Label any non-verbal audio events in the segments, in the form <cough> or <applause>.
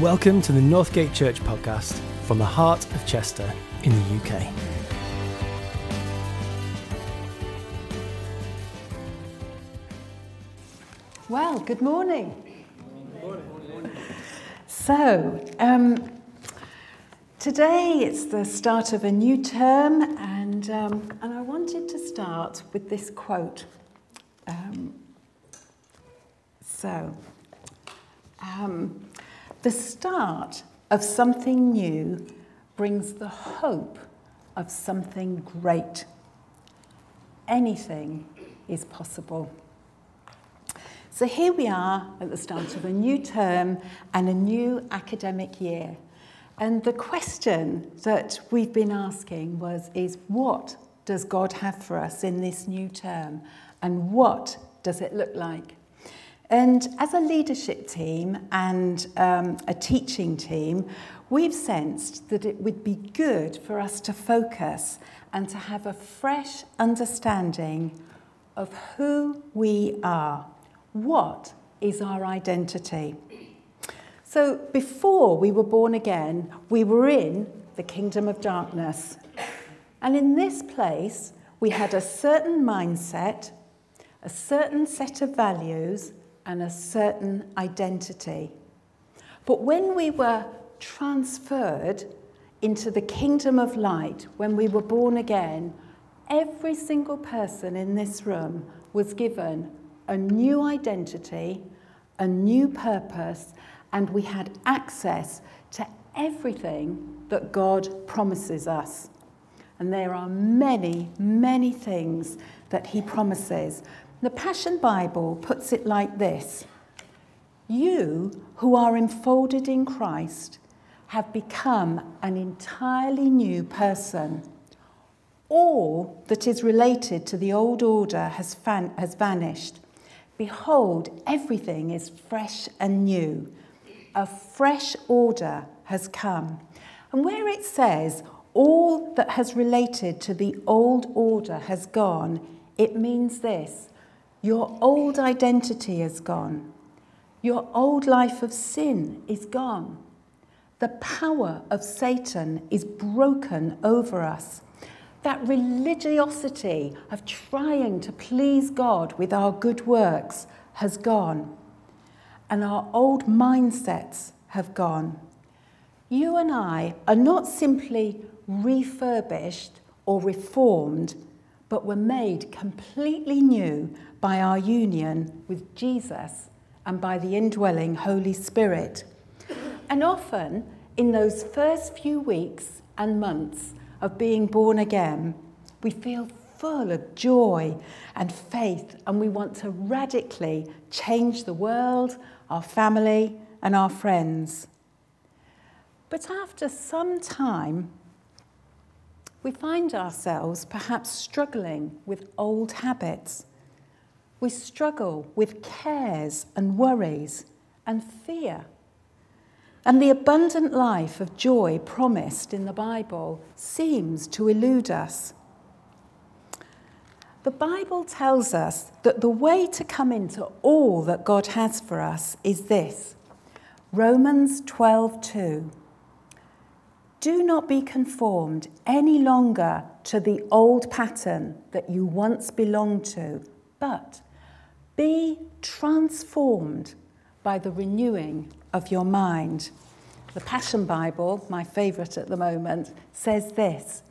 Welcome to the Northgate Church podcast from the heart of Chester in the UK. Well, good morning. So, um, today it's the start of a new term, and, um, and I wanted to start with this quote. Um, so, um, the start of something new brings the hope of something great. Anything is possible. So here we are at the start of a new term and a new academic year. And the question that we've been asking was is what does God have for us in this new term and what does it look like? And as a leadership team and um, a teaching team, we've sensed that it would be good for us to focus and to have a fresh understanding of who we are. What is our identity? So before we were born again, we were in the kingdom of darkness. And in this place, we had a certain mindset, a certain set of values, and a certain identity. But when we were transferred into the kingdom of light, when we were born again, every single person in this room was given a new identity, a new purpose, and we had access to everything that God promises us. And there are many, many things that He promises. The Passion Bible puts it like this You who are enfolded in Christ have become an entirely new person. All that is related to the old order has, fan- has vanished. Behold, everything is fresh and new. A fresh order has come. And where it says, all that has related to the old order has gone, it means this your old identity is gone. Your old life of sin is gone. The power of Satan is broken over us. That religiosity of trying to please God with our good works has gone. And our old mindsets have gone. You and I are not simply refurbished or reformed, but were made completely new by our union with Jesus and by the indwelling Holy Spirit. And often, in those first few weeks and months of being born again, we feel full of joy and faith, and we want to radically change the world, our family, and our friends. But after some time, we find ourselves perhaps struggling with old habits we struggle with cares and worries and fear. And the abundant life of joy promised in the Bible seems to elude us. The Bible tells us that the way to come into all that God has for us is this Romans 12:2. Do not be conformed any longer to the old pattern that you once belonged to, but be transformed by the renewing of your mind. The Passion Bible, my favourite at the moment, says this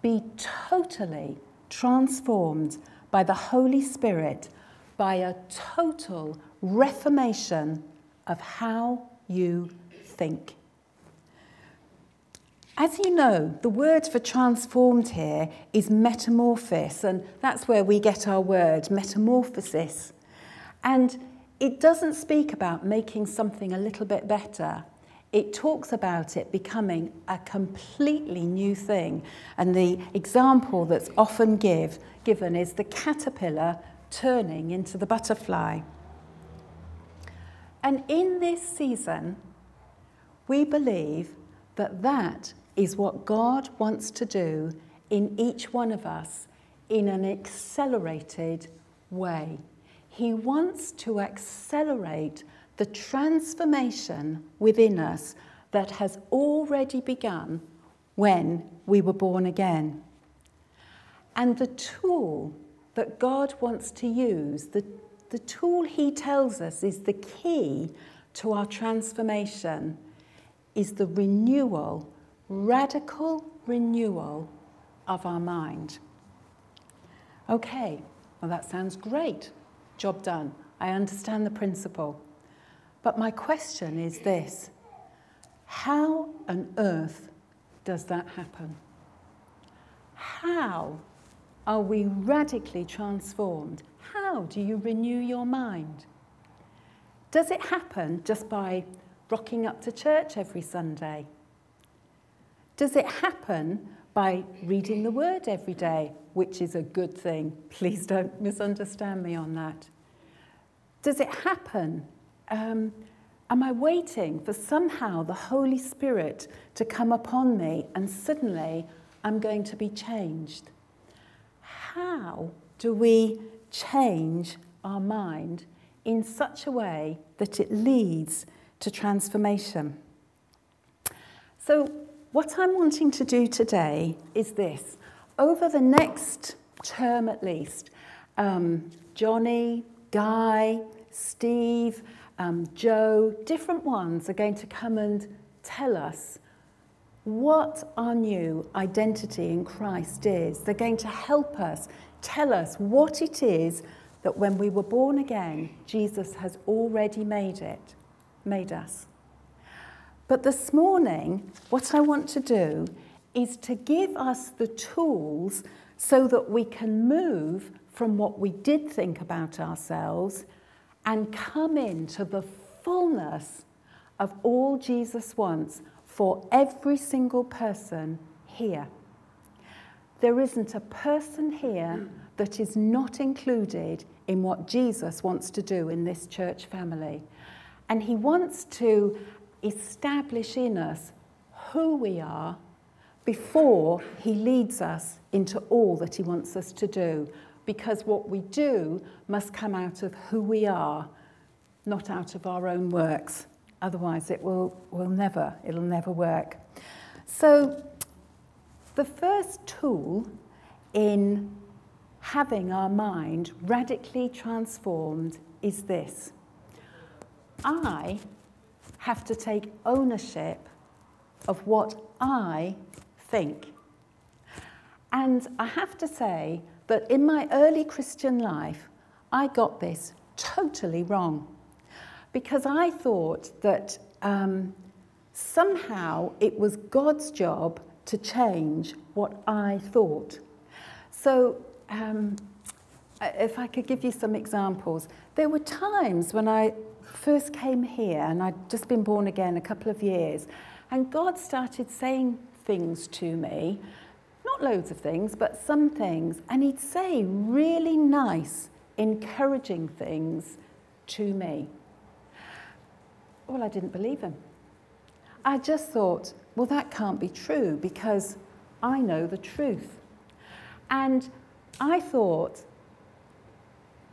Be totally transformed by the Holy Spirit by a total reformation of how you think. As you know, the word for transformed here is metamorphosis, and that's where we get our word, metamorphosis. And it doesn't speak about making something a little bit better. It talks about it becoming a completely new thing. And the example that's often give, given is the caterpillar turning into the butterfly. And in this season, we believe that that is what God wants to do in each one of us in an accelerated way. He wants to accelerate the transformation within us that has already begun when we were born again. And the tool that God wants to use, the, the tool He tells us is the key to our transformation, is the renewal, radical renewal of our mind. Okay, well, that sounds great. Job done. I understand the principle. But my question is this How on earth does that happen? How are we radically transformed? How do you renew your mind? Does it happen just by rocking up to church every Sunday? Does it happen by reading the word every day, which is a good thing? Please don't misunderstand me on that. Does it happen? Um, am I waiting for somehow the Holy Spirit to come upon me and suddenly I'm going to be changed? how do we change our mind in such a way that it leads to transformation? So, what I'm wanting to do today is this. Over the next term at least, um, Johnny, Guy, Steve, um, Joe, different ones are going to come and tell us what our new identity in Christ is. They're going to help us tell us what it is that when we were born again, Jesus has already made it, made us. But this morning, what I want to do is to give us the tools so that we can move from what we did think about ourselves and come into the fullness of all Jesus wants for every single person here. There isn't a person here that is not included in what Jesus wants to do in this church family. And he wants to establish in us who we are before he leads us into all that he wants us to do. Because what we do must come out of who we are, not out of our own works. Otherwise, it will, will never, it'll never work. So, the first tool in having our mind radically transformed is this I have to take ownership of what I think. And I have to say that in my early Christian life, I got this totally wrong because I thought that um, somehow it was God's job to change what I thought. So, um, if I could give you some examples, there were times when I first came here and I'd just been born again a couple of years, and God started saying things to me, not loads of things, but some things, and He'd say really nice, encouraging things to me well, I didn't believe him. I just thought, well, that can't be true because I know the truth. And I thought,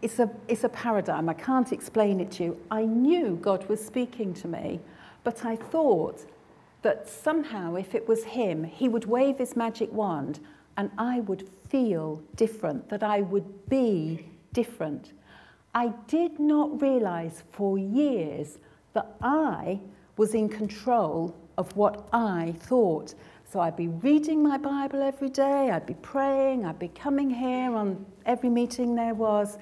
it's a, it's a paradigm. I can't explain it to you. I knew God was speaking to me, but I thought that somehow, if it was Him, He would wave His magic wand and I would feel different, that I would be different. I did not realize for years that I was in control of what I thought. So I'd be reading my Bible every day, I'd be praying, I'd be coming here on every meeting there was,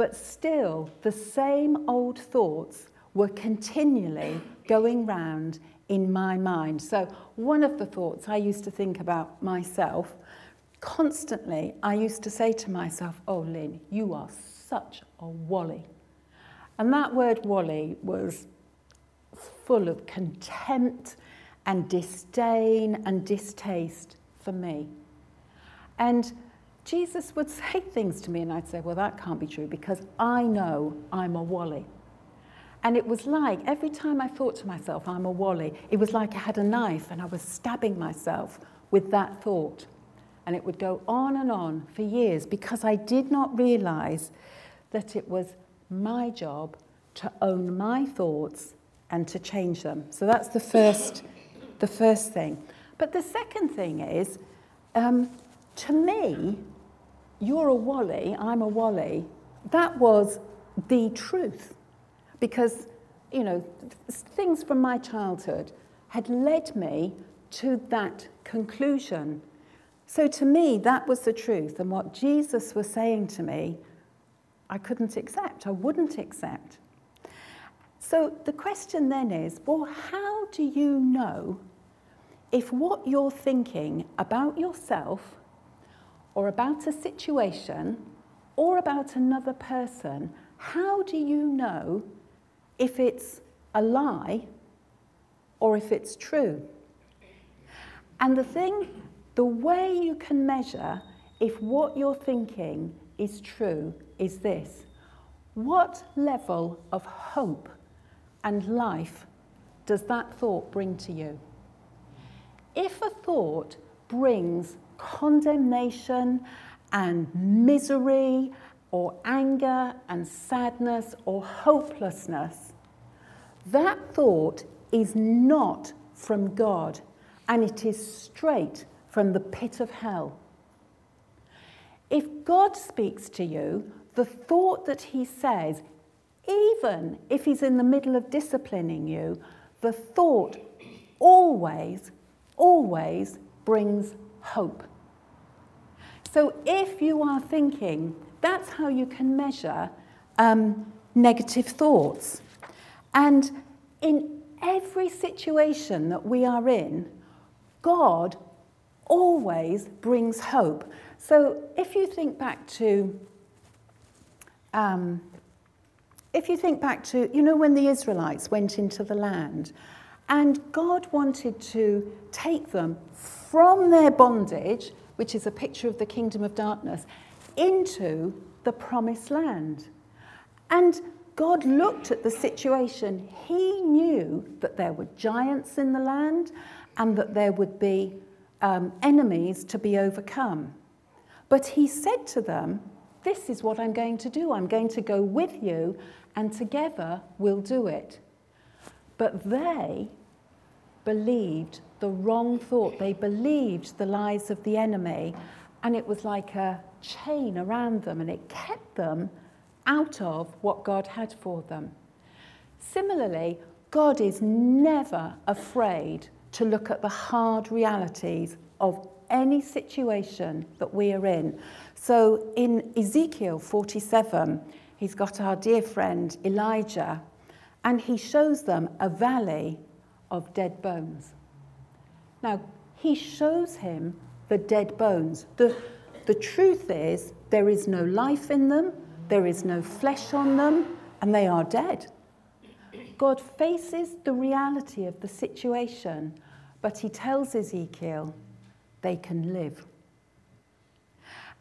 but still the same old thoughts were continually going round in my mind. So one of the thoughts I used to think about myself constantly, I used to say to myself, Oh, Lynn, you are such a wally. And that word wally was full of contempt and disdain and distaste for me. And Jesus would say things to me, and I'd say, Well, that can't be true because I know I'm a wally. And it was like every time I thought to myself, I'm a wally, it was like I had a knife and I was stabbing myself with that thought. And it would go on and on for years because I did not realize that it was my job to own my thoughts and to change them. So that's the first, the first thing. But the second thing is, um, to me, you're a Wally, I'm a Wally. That was the truth. Because, you know, things from my childhood had led me to that conclusion. So to me, that was the truth. And what Jesus was saying to me, I couldn't accept, I wouldn't accept. So the question then is well, how do you know if what you're thinking about yourself or about a situation or about another person, how do you know if it's a lie or if it's true? And the thing, the way you can measure if what you're thinking is true is this what level of hope and life does that thought bring to you? If a thought brings condemnation and misery or anger and sadness or hopelessness, that thought is not from God and it is straight from the pit of hell. If God speaks to you, the thought that he says, even if he's in the middle of disciplining you, the thought always, always brings hope. So if you are thinking, that's how you can measure um, negative thoughts. And in every situation that we are in, God always brings hope. So if you think back to, um, if you think back to, you know, when the Israelites went into the land, and God wanted to take them from their bondage which is a picture of the kingdom of darkness, into the promised land. And God looked at the situation. He knew that there were giants in the land and that there would be um, enemies to be overcome. But he said to them, This is what I'm going to do. I'm going to go with you, and together we'll do it. But they believed the wrong thought. They believed the lies of the enemy, and it was like a chain around them, and it kept them out of what God had for them. Similarly, God is never afraid to look at the hard realities of any situation that we are in. So in Ezekiel 47, he's got our dear friend Elijah, and he shows them a valley of dead bones. Now, he shows him the dead bones. The, the truth is, there is no life in them, there is no flesh on them, and they are dead. God faces the reality of the situation, but he tells Ezekiel they can live.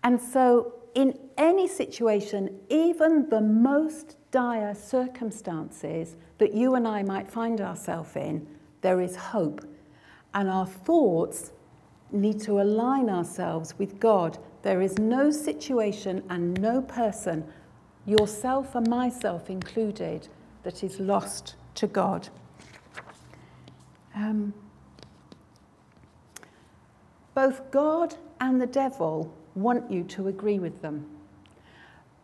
And so, in any situation, even the most dire circumstances that you and I might find ourselves in, there is hope and our thoughts need to align ourselves with God. There is no situation and no person, yourself and myself included, that is lost to God. Um, both God and the devil want you to agree with them.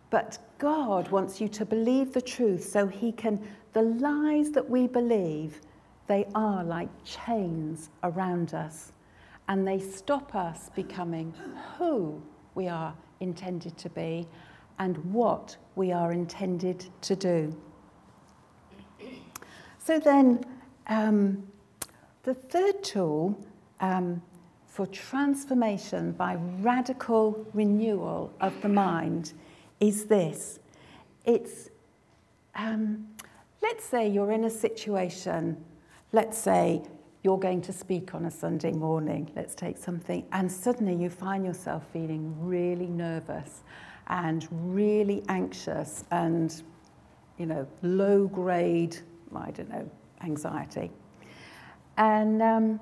But God wants you to believe the truth so he can, the lies that we believe, they are like chains around us, and they stop us becoming who we are intended to be and what we are intended to do. So, then, um, the third tool um, for transformation by radical renewal of the mind is this it's, um, let's say you're in a situation Let's say you're going to speak on a Sunday morning, let's take something, and suddenly you find yourself feeling really nervous and really anxious and, you know, low grade, I don't know, anxiety. And um,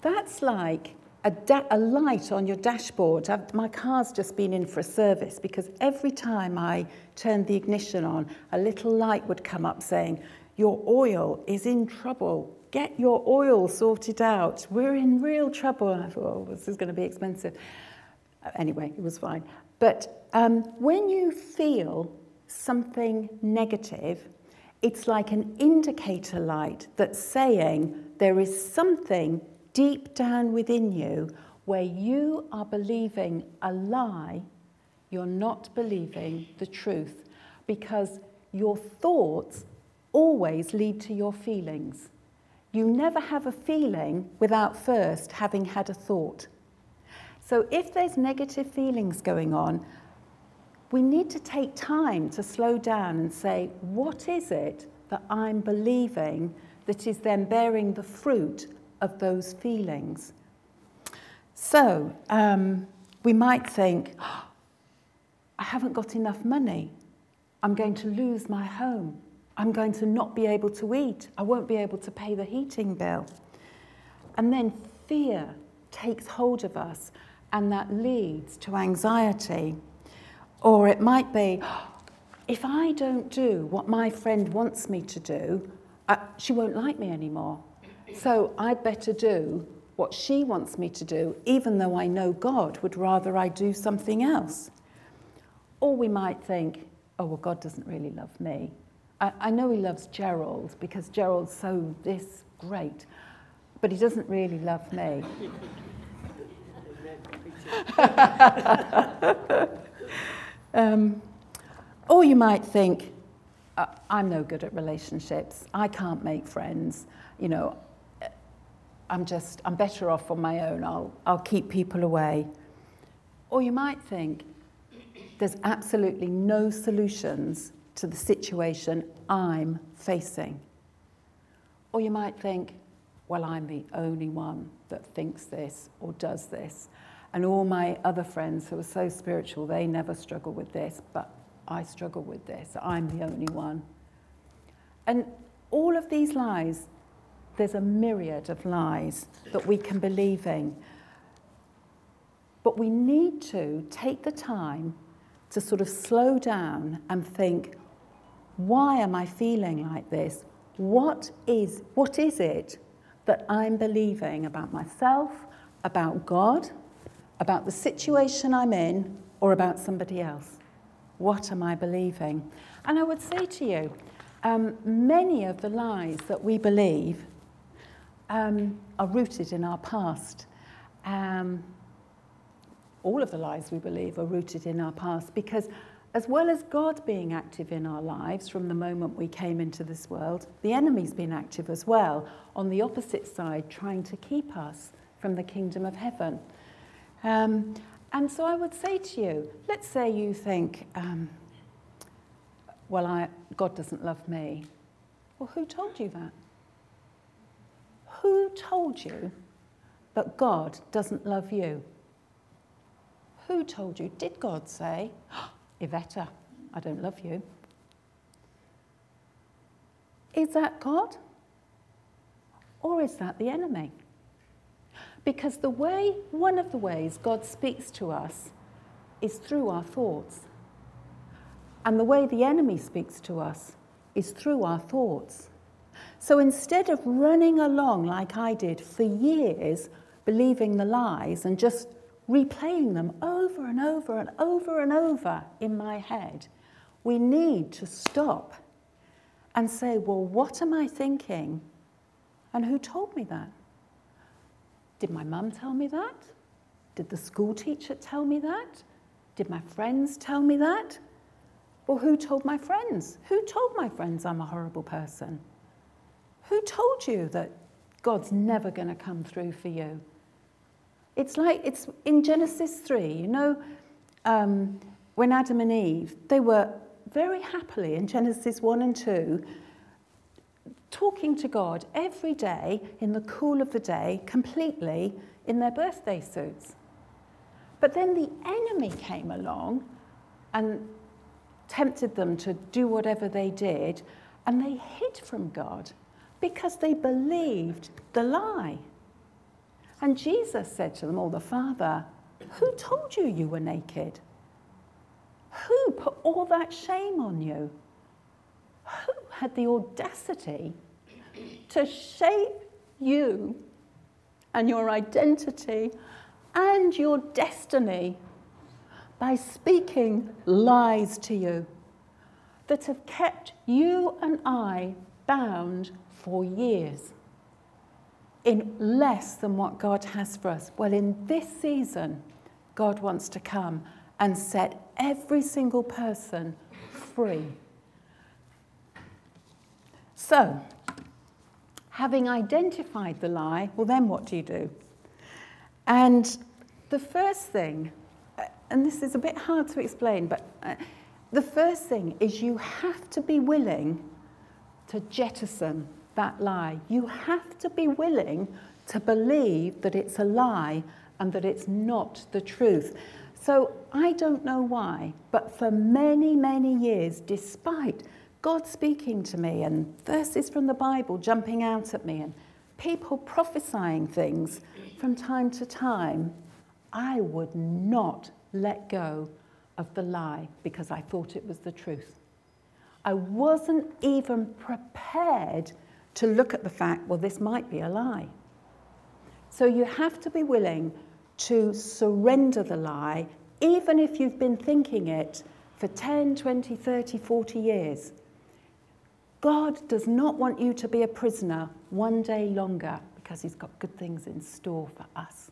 that's like a, da- a light on your dashboard. I've, my car's just been in for a service because every time I turned the ignition on, a little light would come up saying, Your oil is in trouble. Get your oil sorted out. We're in real trouble. And I thought, Oh, this is going to be expensive. Uh, anyway, it was fine. But um, when you feel something negative, it's like an indicator light that's saying there is something deep down within you where you are believing a lie, you're not believing the truth because your thoughts always lead to your feelings. You never have a feeling without first having had a thought. So if there's negative feelings going on, we need to take time to slow down and say, what is it that I'm believing that is then bearing the fruit of those feelings. So um, we might think, oh, I haven't got enough money. I'm going to lose my home. I'm going to not be able to eat. I won't be able to pay the heating bill. And then fear takes hold of us, and that leads to anxiety. Or it might be, <gasps> if I don't do what my friend wants me to do, she won't like me anymore. So I'd better do what she wants me to do, even though I know God would rather I do something else. Or we might think, oh, well, God doesn't really love me. I, I know He loves Gerald because Gerald's so this great, but He doesn't really love me. <laughs> um, or you might think, I'm no good at relationships. I can't make friends. You know, I'm just, I'm better off on my own. I'll, I'll keep people away. Or you might think, there's absolutely no solutions to the situation I'm facing. Or you might think, well, I'm the only one that thinks this or does this. And all my other friends who are so spiritual, they never struggle with this, but I struggle with this. I'm the only one. And all of these lies there's a myriad of lies that we can believe in. But we need to take the time to sort of slow down and think, why am I feeling like this? What is, what is it that I'm believing about myself, about God, about the situation I'm in, or about somebody else? What am I believing? And I would say to you, um, many of the lies that we believe um, are rooted in our past. Um, all of the lies we believe are rooted in our past because, as well as God being active in our lives from the moment we came into this world, the enemy's been active as well on the opposite side, trying to keep us from the kingdom of heaven. Um, and so I would say to you, let's say you think, um, well, I, God doesn't love me. Well, who told you that? Who told you that God doesn't love you? Who told you? Did God say, Iveta, I don't love you? Is that God? Or is that the enemy? Because the way, one of the ways God speaks to us is through our thoughts. And the way the enemy speaks to us is through our thoughts. So instead of running along like I did for years, believing the lies and just replaying them over and over and over and over in my head, we need to stop and say, well, what am I thinking? And who told me that? Did my mum tell me that? Did the school teacher tell me that? Did my friends tell me that? Well, who told my friends? Who told my friends I'm a horrible person? Who told you that God's never going to come through for you? It's like it's in Genesis 3, you know, um, when Adam and Eve, they were very happily in Genesis 1 and 2 talking to God every day in the cool of the day, completely in their birthday suits. But then the enemy came along and tempted them to do whatever they did, and they hid from God because they believed the lie. And Jesus said to them, or the Father, Who told you you were naked? Who put all that shame on you? Who had the audacity to shape you and your identity and your destiny by speaking lies to you that have kept you and I bound for years in less than what God has for us. Well, in this season, God wants to come and set every single person free. So, having identified the lie, well, then what do you do? And the first thing, uh, and this is a bit hard to explain, but uh, the first thing is you have to be willing to jettison that lie. You have to be willing to believe that it's a lie and that it's not the truth. So I don't know why, but for many, many years, despite God speaking to me and verses from the Bible jumping out at me and people prophesying things from time to time, I would not let go of the lie because I thought it was the truth. I wasn't even prepared to look at the fact, well, this might be a lie. So you have to be willing to surrender the lie, even if you've been thinking it for 10, 20, 30, 40 years. God does not want you to be a prisoner one day longer because He's got good things in store for us.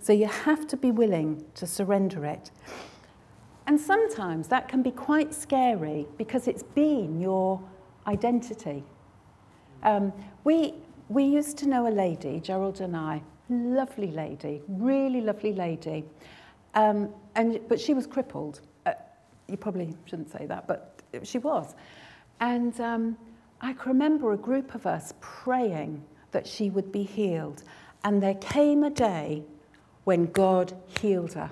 So you have to be willing to surrender it. And sometimes that can be quite scary because it's been your identity. Um, we, we used to know a lady, Gerald and I, lovely lady, really lovely lady, um, and, but she was crippled. Uh, you probably shouldn't say that, but she was. And um, I can remember a group of us praying that she would be healed. And there came a day when God healed her.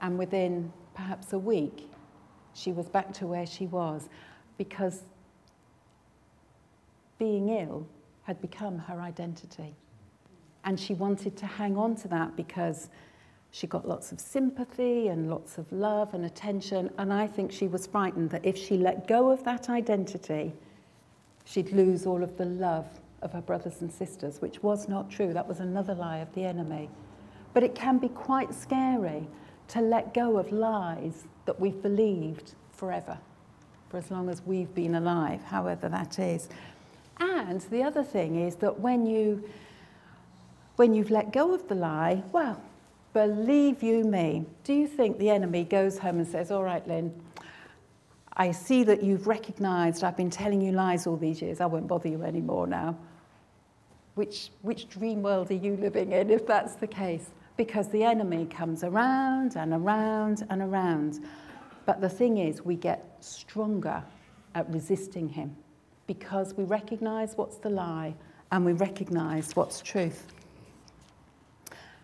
And within perhaps a week, she was back to where she was because being ill had become her identity. And she wanted to hang on to that because she got lots of sympathy and lots of love and attention. And I think she was frightened that if she let go of that identity, she'd lose all of the love of her brothers and sisters, which was not true. That was another lie of the enemy. But it can be quite scary to let go of lies that we've believed forever, for as long as we've been alive, however that is. And the other thing is that when you when you've let go of the lie, well, believe you me, do you think the enemy goes home and says, All right, Lynn, I see that you've recognized I've been telling you lies all these years. I won't bother you anymore now. Which, which dream world are you living in if that's the case? Because the enemy comes around and around and around. But the thing is, we get stronger at resisting him because we recognize what's the lie and we recognize what's truth.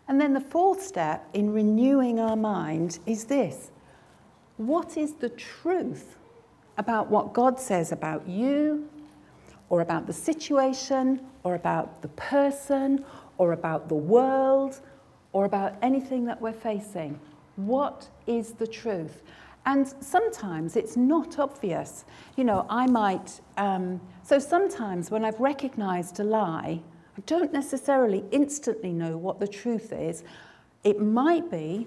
And then the fourth step in renewing our mind is this what is the truth about what God says about you, or about the situation, or about the person, or about the world, or about anything that we're facing? What is the truth? And sometimes it's not obvious. You know, I might, um, so sometimes when I've recognized a lie, I don't necessarily instantly know what the truth is. It might be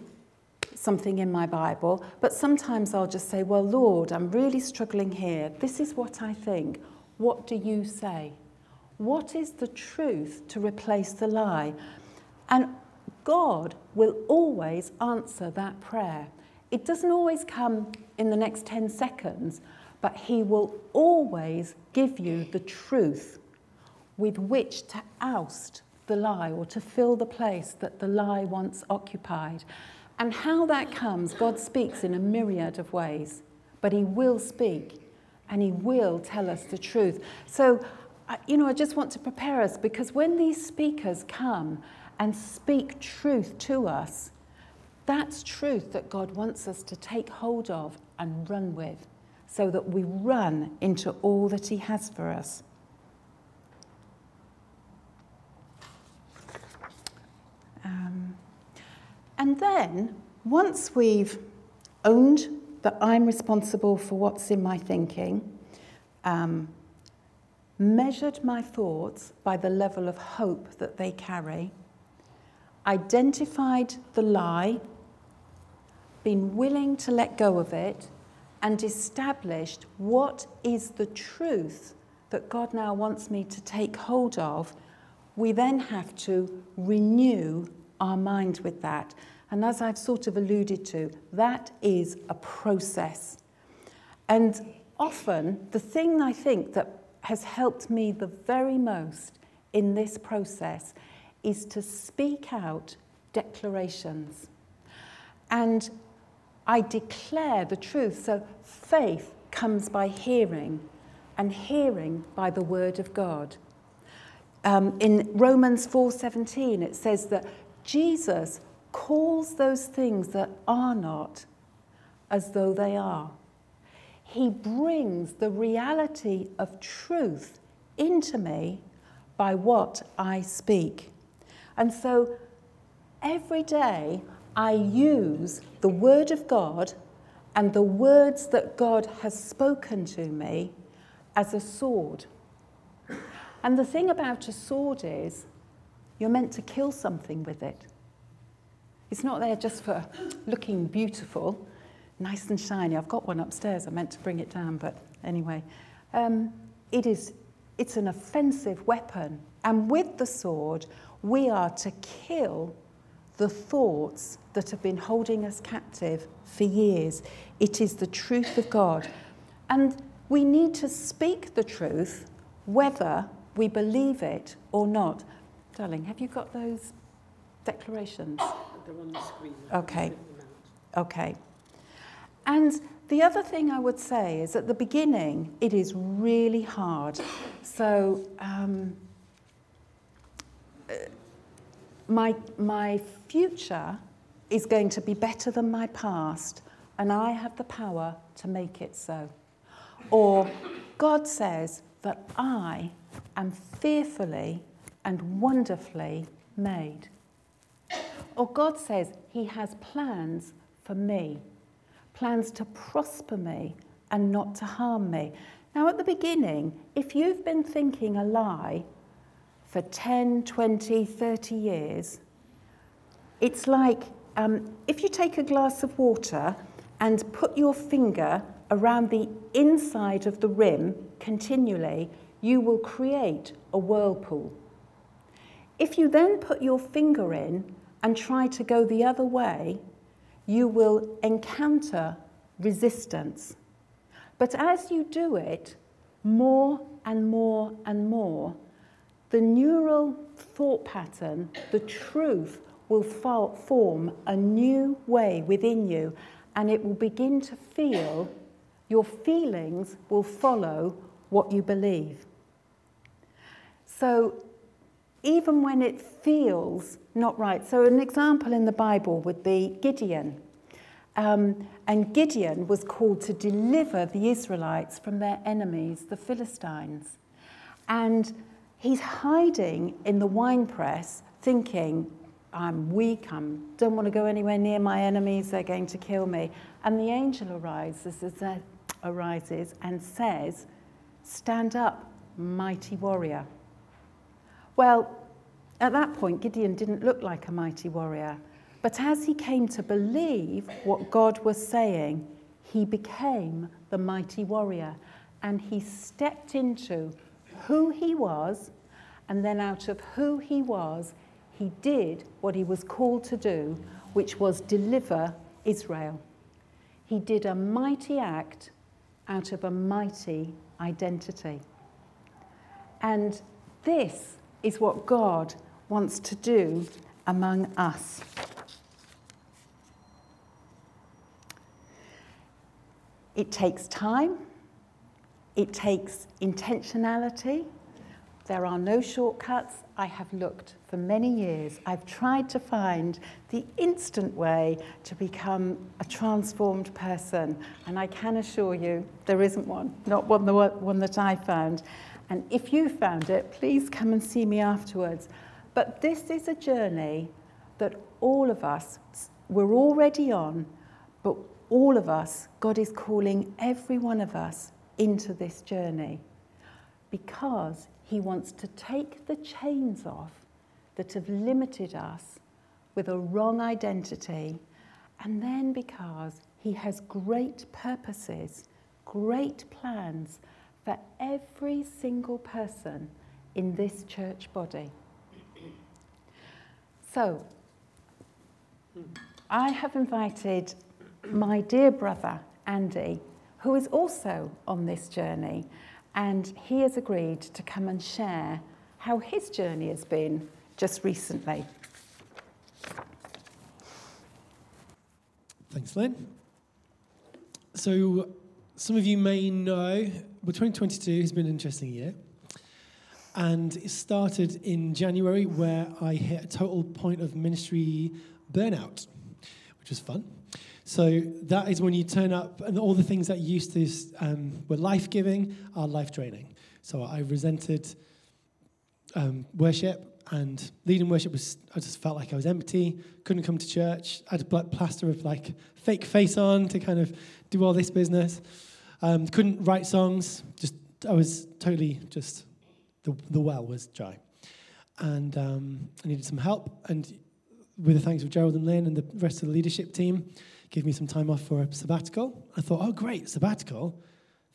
something in my Bible, but sometimes I'll just say, Well, Lord, I'm really struggling here. This is what I think. What do you say? What is the truth to replace the lie? And God will always answer that prayer. It doesn't always come in the next 10 seconds, but He will always give you the truth with which to oust the lie or to fill the place that the lie once occupied. And how that comes, God speaks in a myriad of ways, but He will speak and He will tell us the truth. So, you know, I just want to prepare us because when these speakers come and speak truth to us, that's truth that God wants us to take hold of and run with so that we run into all that He has for us. And then, once we've owned that I'm responsible for what's in my thinking, um, measured my thoughts by the level of hope that they carry, identified the lie, been willing to let go of it, and established what is the truth that God now wants me to take hold of, we then have to renew our mind with that. And as I've sort of alluded to, that is a process. And often, the thing I think that has helped me the very most in this process is to speak out declarations. And I declare the truth. So faith comes by hearing, and hearing by the word of God. Um, in Romans 4:17, it says that Jesus calls those things that are not as though they are. He brings the reality of truth into me by what I speak. And so every day I use the Word of God and the words that God has spoken to me as a sword. And the thing about a sword is you're meant to kill something with it. It's not there just for looking beautiful, nice and shiny. I've got one upstairs. I meant to bring it down, but anyway. Um, it is, it's an offensive weapon. And with the sword, we are to kill the thoughts that have been holding us captive for years. It is the truth of God. And we need to speak the truth whether we believe it or not. Darling, have you got those declarations? They're on the screen. Okay. Okay. And the other thing I would say is at the beginning, it is really hard. So, um, my, my future is going to be better than my past, and I have the power to make it so. Or God says that I am fearfully and wonderfully made. Or God says He has plans for me, plans to prosper me and not to harm me. Now, at the beginning, if you've been thinking a lie for 10, 20, 30 years, it's like um, if you take a glass of water and put your finger around the inside of the rim continually, you will create a whirlpool. If you then put your finger in and try to go the other way, you will encounter resistance. But as you do it more and more and more, the neural thought pattern, the truth, will form a new way within you and it will begin to feel, your feelings will follow what you believe. So even when it feels not right, so an example in the Bible would be Gideon. Um, and Gideon was called to deliver the Israelites from their enemies, the Philistines. And He's hiding in the winepress, thinking, I'm weak, I don't want to go anywhere near my enemies, they're going to kill me. And the angel arises, arises and says, Stand up, mighty warrior. Well, at that point, Gideon didn't look like a mighty warrior. But as he came to believe what God was saying, he became the mighty warrior. And he stepped into who he was, and then out of who he was, he did what he was called to do, which was deliver Israel. He did a mighty act out of a mighty identity. And this is what God wants to do among us. It takes time, it takes intentionality. There are no shortcuts. I have looked for many years. I've tried to find the instant way to become a transformed person, and I can assure you there isn't one, not one, the one that I found. And if you found it, please come and see me afterwards. But this is a journey that all of us we're already on, but all of us, God is calling every one of us into this journey because He wants to take the chains off that have limited us with a wrong identity, and then because He has great purposes, great plans for every single person in this church body. So, I have invited my dear brother, Andy, who is also on this journey, and he has agreed to come and share how his journey has been just recently. Thanks, Lynn. So, some of you may know, but 2022 has been an interesting year. And it started in January where I hit a total point of ministry burnout, which was fun. So that is when you turn up, and all the things that used to um, were life giving are life draining. So I resented um, worship, and leading worship was, I just felt like I was empty, couldn't come to church. I had a plaster of like fake face on to kind of do all this business. Um, couldn't write songs, just, I was totally just the, the well was dry. And um, I needed some help. And with the thanks of Gerald and Lynn and the rest of the leadership team, gave me some time off for a sabbatical. I thought, oh, great, sabbatical,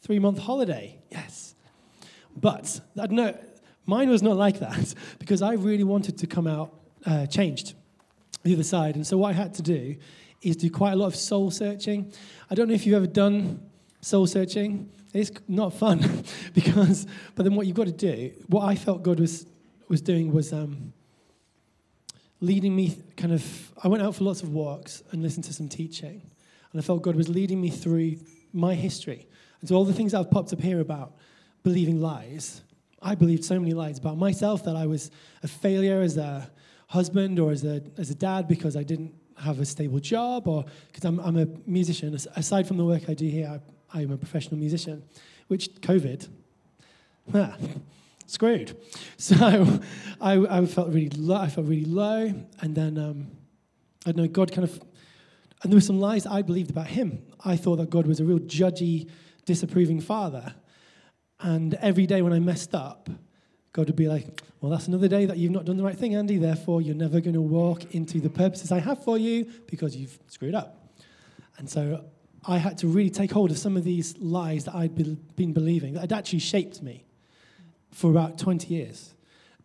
three month holiday, yes. But no, mine was not like that <laughs> because I really wanted to come out uh, changed the other side. And so what I had to do is do quite a lot of soul searching. I don't know if you've ever done soul searching. It's not fun <laughs> because, but then what you've got to do, what I felt God was, was doing was um, leading me kind of, I went out for lots of walks and listened to some teaching. And I felt God was leading me through my history. And so all the things that have popped up here about believing lies, I believed so many lies about myself that I was a failure as a husband or as a, as a dad because I didn't have a stable job or because I'm, I'm a musician. Aside from the work I do here, I I'm a professional musician, which COVID, screwed. <laughs> So I, I, felt really low, I felt really low, and then um, I don't know God kind of, and there were some lies I believed about Him. I thought that God was a real judgy, disapproving Father, and every day when I messed up, God would be like, Well, that's another day that you've not done the right thing, Andy. Therefore, you're never going to walk into the purposes I have for you because you've screwed up. And so I had to really take hold of some of these lies that I'd been believing that had actually shaped me for about 20 years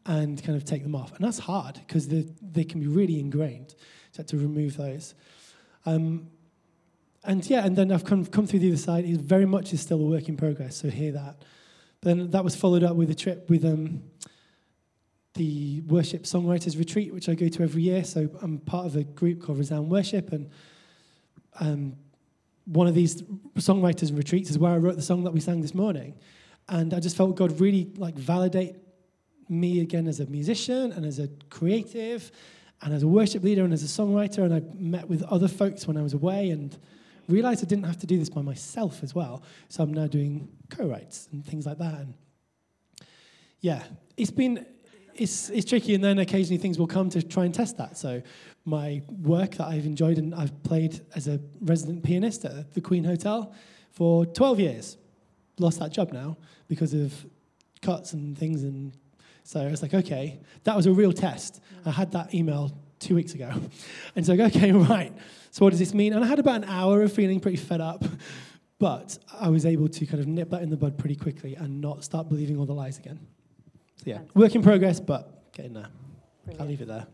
and kind of take them off. And that's hard because they can be really ingrained. So to remove those. Um, and yeah, and then I've come, come through the other side. It very much is still a work in progress, so hear that. Then that was followed up with a trip with um, the Worship Songwriters Retreat, which I go to every year. So I'm part of a group called Resound Worship, and um, one of these songwriters retreats is where I wrote the song that we sang this morning. And I just felt God really like validate me again as a musician and as a creative and as a worship leader and as a songwriter. And I met with other folks when I was away and realized I didn't have to do this by myself as well. So I'm now doing co-writes and things like that. And yeah, it's been it's, it's tricky, and then occasionally things will come to try and test that. So, my work that I've enjoyed, and I've played as a resident pianist at the Queen Hotel for 12 years. Lost that job now because of cuts and things. And so I was like, okay, that was a real test. I had that email two weeks ago. <laughs> And so I go, okay, <laughs> right. So, what does this mean? And I had about an hour of feeling pretty fed up. <laughs> But I was able to kind of nip that in the bud pretty quickly and not start believing all the lies again. So yeah, work in progress, but getting there. Brilliant. I'll leave it there.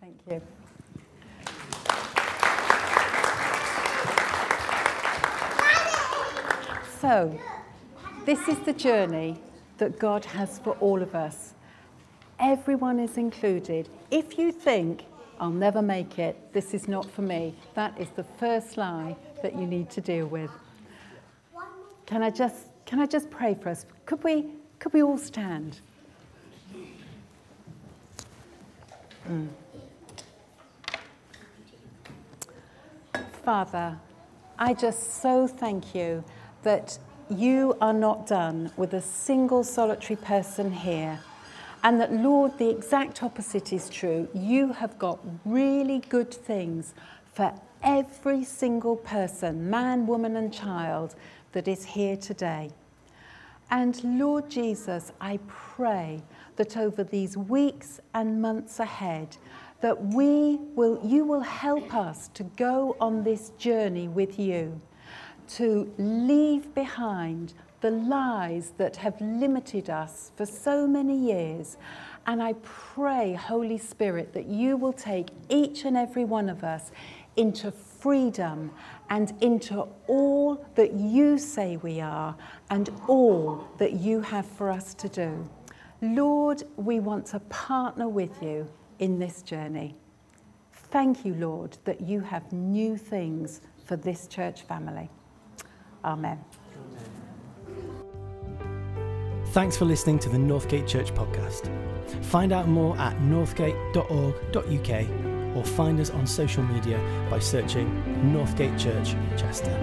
Thank you. So, this is the journey that God has for all of us. Everyone is included. If you think, I'll never make it, this is not for me, that is the first lie that you need to deal with. Can I just, can I just pray for us? Could we, could we all stand? Mm. Father, I just so thank you that you are not done with a single solitary person here. And that, Lord, the exact opposite is true. You have got really good things for every single person, man, woman, and child, that is here today. And Lord Jesus, I pray that over these weeks and months ahead, that we will, you will help us to go on this journey with you, to leave behind the lies that have limited us for so many years. And I pray, Holy Spirit, that you will take each and every one of us into freedom and into all that you say we are and all that you have for us to do. Lord, we want to partner with you in this journey. Thank you, Lord, that you have new things for this church family. Amen. Thanks for listening to the Northgate Church podcast. Find out more at northgate.org.uk or find us on social media by searching Northgate Church Chester.